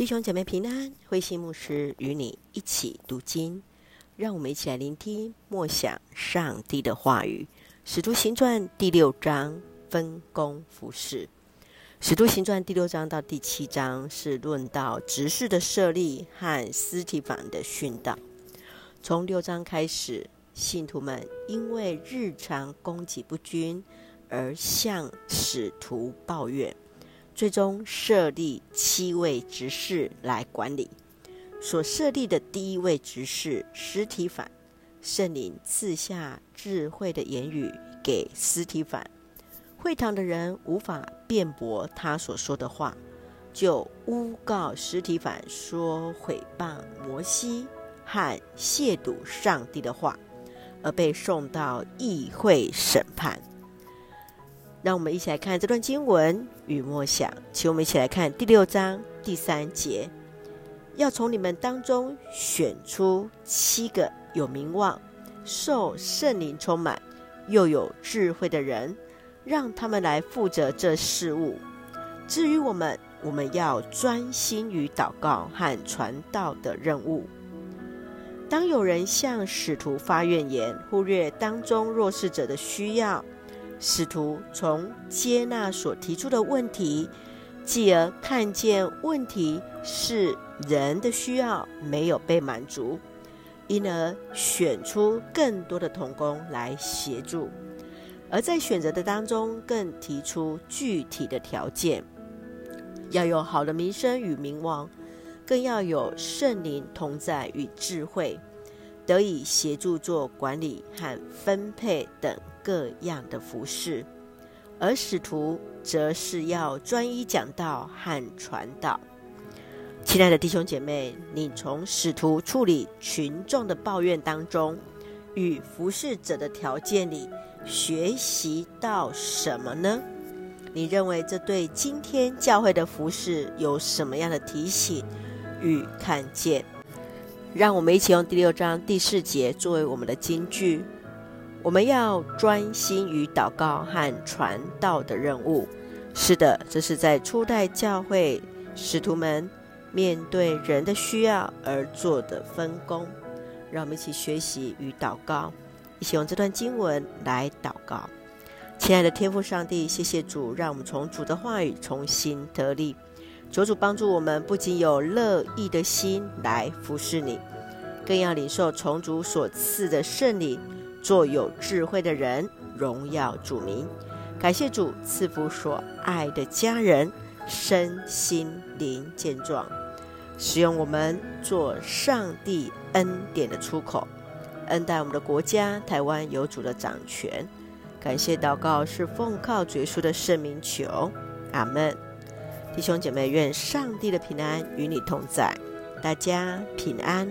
弟兄姐妹平安，慧心牧师与你一起读经，让我们一起来聆听默想上帝的话语。使徒行传第六章分工服饰。使徒行传第六章到第七章是论到执事的设立和司提反的殉道。从六章开始，信徒们因为日常供给不均而向使徒抱怨。最终设立七位执事来管理。所设立的第一位执事司提反，圣灵赐下智慧的言语给司提反，会堂的人无法辩驳他所说的话，就诬告司提反说毁谤摩西和亵渎上帝的话，而被送到议会审判。让我们一起来看这段经文与默想，请我们一起来看第六章第三节：要从你们当中选出七个有名望、受圣灵充满、又有智慧的人，让他们来负责这事务。至于我们，我们要专心于祷告和传道的任务。当有人向使徒发怨言，忽略当中弱势者的需要。试图从接纳所提出的问题，继而看见问题是人的需要没有被满足，因而选出更多的童工来协助，而在选择的当中更提出具体的条件，要有好的名声与名望，更要有圣灵同在与智慧，得以协助做管理和分配等。各样的服饰，而使徒则是要专一讲道和传道。亲爱的弟兄姐妹，你从使徒处理群众的抱怨当中，与服侍者的条件里学习到什么呢？你认为这对今天教会的服饰有什么样的提醒与看见？让我们一起用第六章第四节作为我们的金句。我们要专心于祷告和传道的任务。是的，这是在初代教会使徒们面对人的需要而做的分工。让我们一起学习与祷告，一起用这段经文来祷告。亲爱的天父上帝，谢谢主，让我们从主的话语重新得力。求主帮助我们，不仅有乐意的心来服侍你，更要领受从主所赐的圣灵。做有智慧的人，荣耀主名。感谢主赐福所爱的家人，身心灵健壮，使用我们做上帝恩典的出口，恩待我们的国家台湾有主的掌权。感谢祷告是奉靠主耶稣的圣名求，阿门。弟兄姐妹，愿上帝的平安与你同在，大家平安。